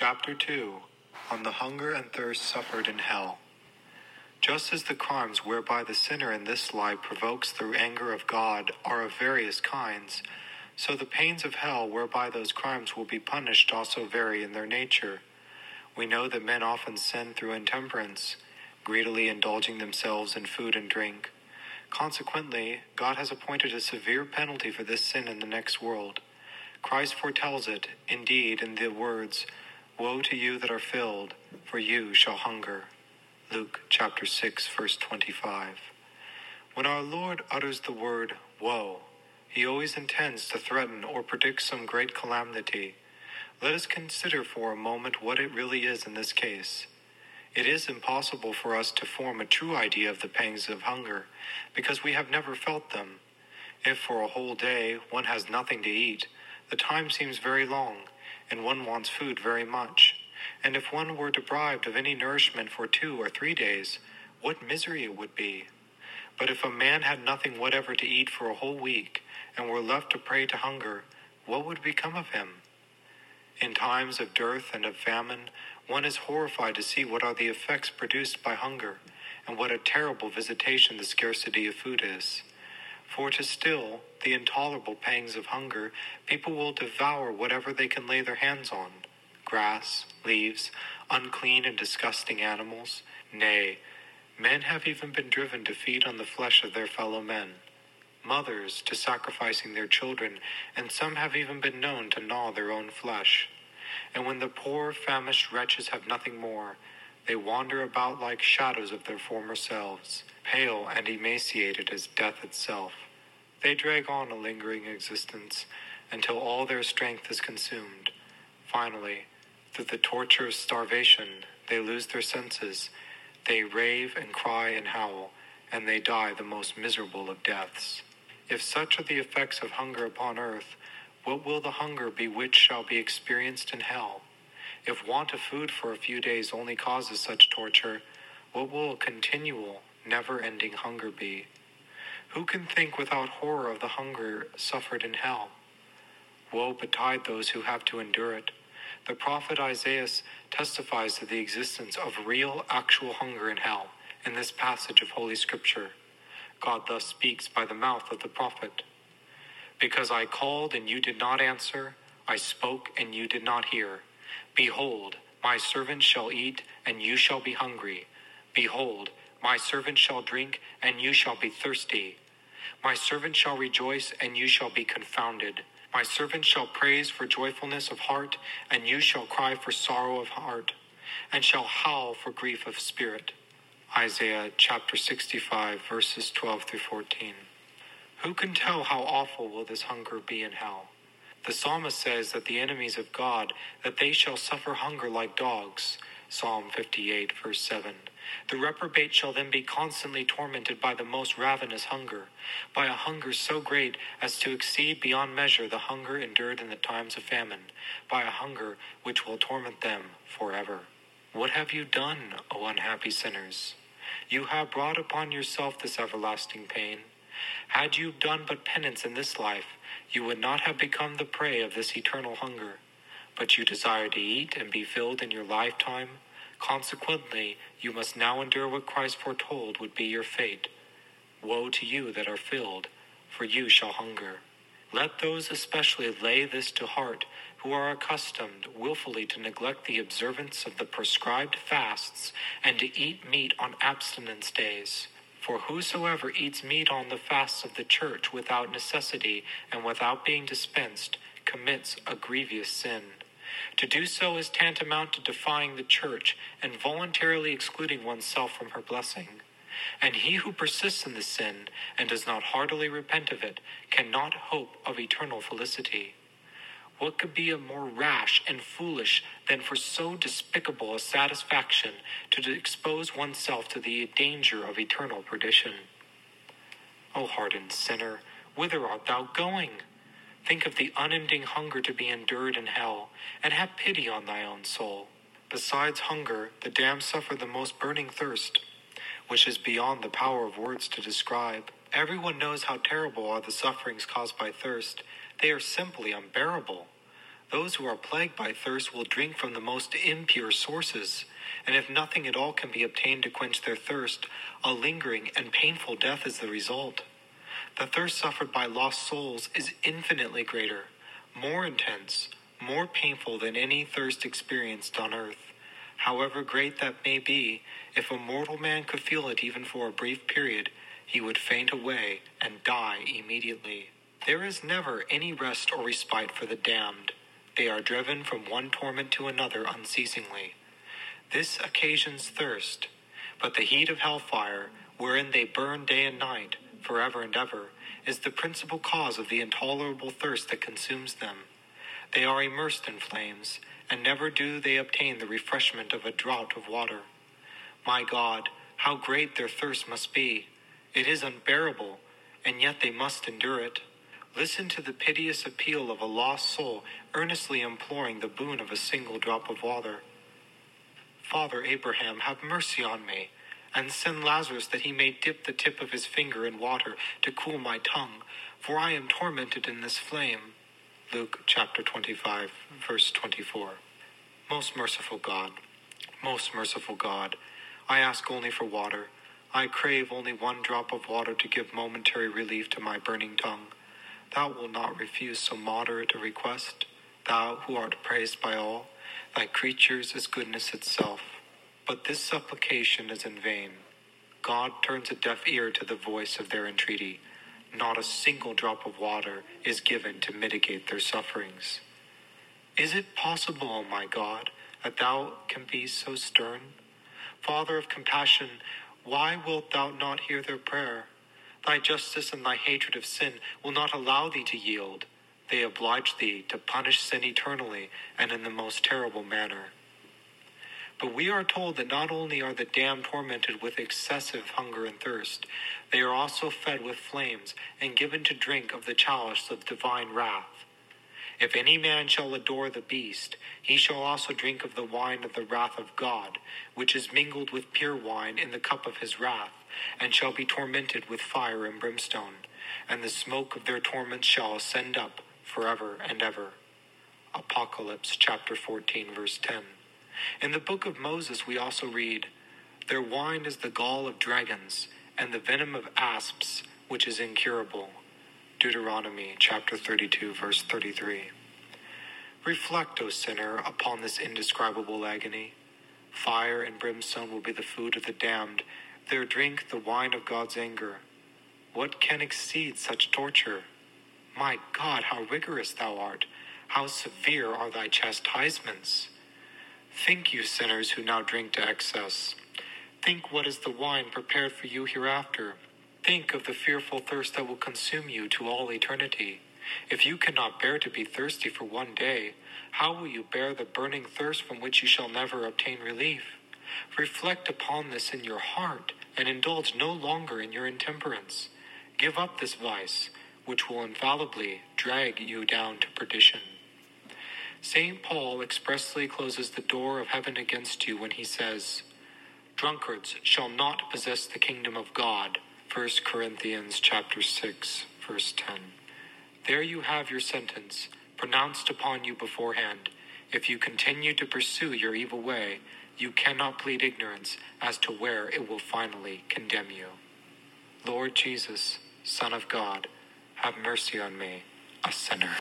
Chapter 2 On the Hunger and Thirst Suffered in Hell. Just as the crimes whereby the sinner in this life provokes the anger of God are of various kinds, so the pains of hell whereby those crimes will be punished also vary in their nature. We know that men often sin through intemperance, greedily indulging themselves in food and drink. Consequently, God has appointed a severe penalty for this sin in the next world. Christ foretells it, indeed, in the words, Woe to you that are filled, for you shall hunger. Luke chapter 6, verse 25. When our Lord utters the word woe, he always intends to threaten or predict some great calamity. Let us consider for a moment what it really is in this case. It is impossible for us to form a true idea of the pangs of hunger, because we have never felt them. If for a whole day one has nothing to eat, the time seems very long, and one wants food very much. And if one were deprived of any nourishment for two or three days, what misery it would be! But if a man had nothing whatever to eat for a whole week, and were left a prey to hunger, what would become of him? In times of dearth and of famine, one is horrified to see what are the effects produced by hunger, and what a terrible visitation the scarcity of food is. For to still the intolerable pangs of hunger, people will devour whatever they can lay their hands on grass, leaves, unclean and disgusting animals. Nay, men have even been driven to feed on the flesh of their fellow men, mothers to sacrificing their children, and some have even been known to gnaw their own flesh. And when the poor, famished wretches have nothing more, they wander about like shadows of their former selves, pale and emaciated as death itself. They drag on a lingering existence until all their strength is consumed. Finally, through the torture of starvation, they lose their senses. They rave and cry and howl, and they die the most miserable of deaths. If such are the effects of hunger upon earth, what will the hunger be which shall be experienced in hell? If want of food for a few days only causes such torture, what will a continual, never ending hunger be? Who can think without horror of the hunger suffered in hell? Woe betide those who have to endure it. The prophet Isaiah testifies to the existence of real, actual hunger in hell in this passage of Holy Scripture. God thus speaks by the mouth of the prophet Because I called and you did not answer, I spoke and you did not hear. Behold, my servant shall eat, and you shall be hungry. Behold, my servant shall drink, and you shall be thirsty. My servant shall rejoice, and you shall be confounded. My servant shall praise for joyfulness of heart, and you shall cry for sorrow of heart, and shall howl for grief of spirit. Isaiah chapter 65, verses 12 through 14. Who can tell how awful will this hunger be in hell? The psalmist says that the enemies of God, that they shall suffer hunger like dogs. Psalm 58, verse 7. The reprobate shall then be constantly tormented by the most ravenous hunger, by a hunger so great as to exceed beyond measure the hunger endured in the times of famine, by a hunger which will torment them forever. What have you done, O unhappy sinners? You have brought upon yourself this everlasting pain. Had you done but penance in this life, you would not have become the prey of this eternal hunger. But you desire to eat and be filled in your lifetime. Consequently, you must now endure what Christ foretold would be your fate. Woe to you that are filled, for you shall hunger. Let those especially lay this to heart who are accustomed wilfully to neglect the observance of the prescribed fasts and to eat meat on abstinence days. For whosoever eats meat on the fasts of the church without necessity and without being dispensed commits a grievous sin. To do so is tantamount to defying the church and voluntarily excluding oneself from her blessing. And he who persists in the sin and does not heartily repent of it cannot hope of eternal felicity. What could be a more rash and foolish than for so despicable a satisfaction to expose oneself to the danger of eternal perdition? O hardened sinner, whither art thou going? Think of the unending hunger to be endured in hell, and have pity on thy own soul. Besides hunger, the damned suffer the most burning thirst, which is beyond the power of words to describe. Everyone knows how terrible are the sufferings caused by thirst. They are simply unbearable. Those who are plagued by thirst will drink from the most impure sources, and if nothing at all can be obtained to quench their thirst, a lingering and painful death is the result. The thirst suffered by lost souls is infinitely greater, more intense, more painful than any thirst experienced on earth. However great that may be, if a mortal man could feel it even for a brief period, he would faint away and die immediately. There is never any rest or respite for the damned. They are driven from one torment to another unceasingly. This occasions thirst, but the heat of hellfire, wherein they burn day and night, forever and ever, is the principal cause of the intolerable thirst that consumes them. They are immersed in flames, and never do they obtain the refreshment of a draught of water. My God, how great their thirst must be! It is unbearable, and yet they must endure it. Listen to the piteous appeal of a lost soul earnestly imploring the boon of a single drop of water. Father Abraham, have mercy on me, and send Lazarus that he may dip the tip of his finger in water to cool my tongue, for I am tormented in this flame. Luke chapter 25, verse 24. Most merciful God, most merciful God, I ask only for water. I crave only one drop of water to give momentary relief to my burning tongue. Thou wilt not refuse so moderate a request, thou who art praised by all, thy creatures as goodness itself. But this supplication is in vain. God turns a deaf ear to the voice of their entreaty. Not a single drop of water is given to mitigate their sufferings. Is it possible, O my God, that thou can be so stern? Father of compassion, why wilt thou not hear their prayer? Thy justice and thy hatred of sin will not allow thee to yield. They oblige thee to punish sin eternally and in the most terrible manner. But we are told that not only are the damned tormented with excessive hunger and thirst, they are also fed with flames and given to drink of the chalice of divine wrath. If any man shall adore the beast, he shall also drink of the wine of the wrath of God, which is mingled with pure wine in the cup of his wrath and shall be tormented with fire and brimstone, and the smoke of their torments shall ascend up forever and ever. Apocalypse chapter 14, verse 10. In the book of Moses, we also read, Their wine is the gall of dragons, and the venom of asps, which is incurable. Deuteronomy chapter 32, verse 33. Reflect, O sinner, upon this indescribable agony. Fire and brimstone will be the food of the damned their drink the wine of God's anger. What can exceed such torture? My God, how rigorous thou art! How severe are thy chastisements! Think, you sinners who now drink to excess. Think what is the wine prepared for you hereafter. Think of the fearful thirst that will consume you to all eternity. If you cannot bear to be thirsty for one day, how will you bear the burning thirst from which you shall never obtain relief? Reflect upon this in your heart and indulge no longer in your intemperance. Give up this vice, which will infallibly drag you down to perdition. St. Paul expressly closes the door of heaven against you when he says, Drunkards shall not possess the kingdom of God. 1 Corinthians chapter 6, verse 10. There you have your sentence, pronounced upon you beforehand. If you continue to pursue your evil way, you cannot plead ignorance as to where it will finally condemn you. Lord Jesus, Son of God, have mercy on me, a sinner.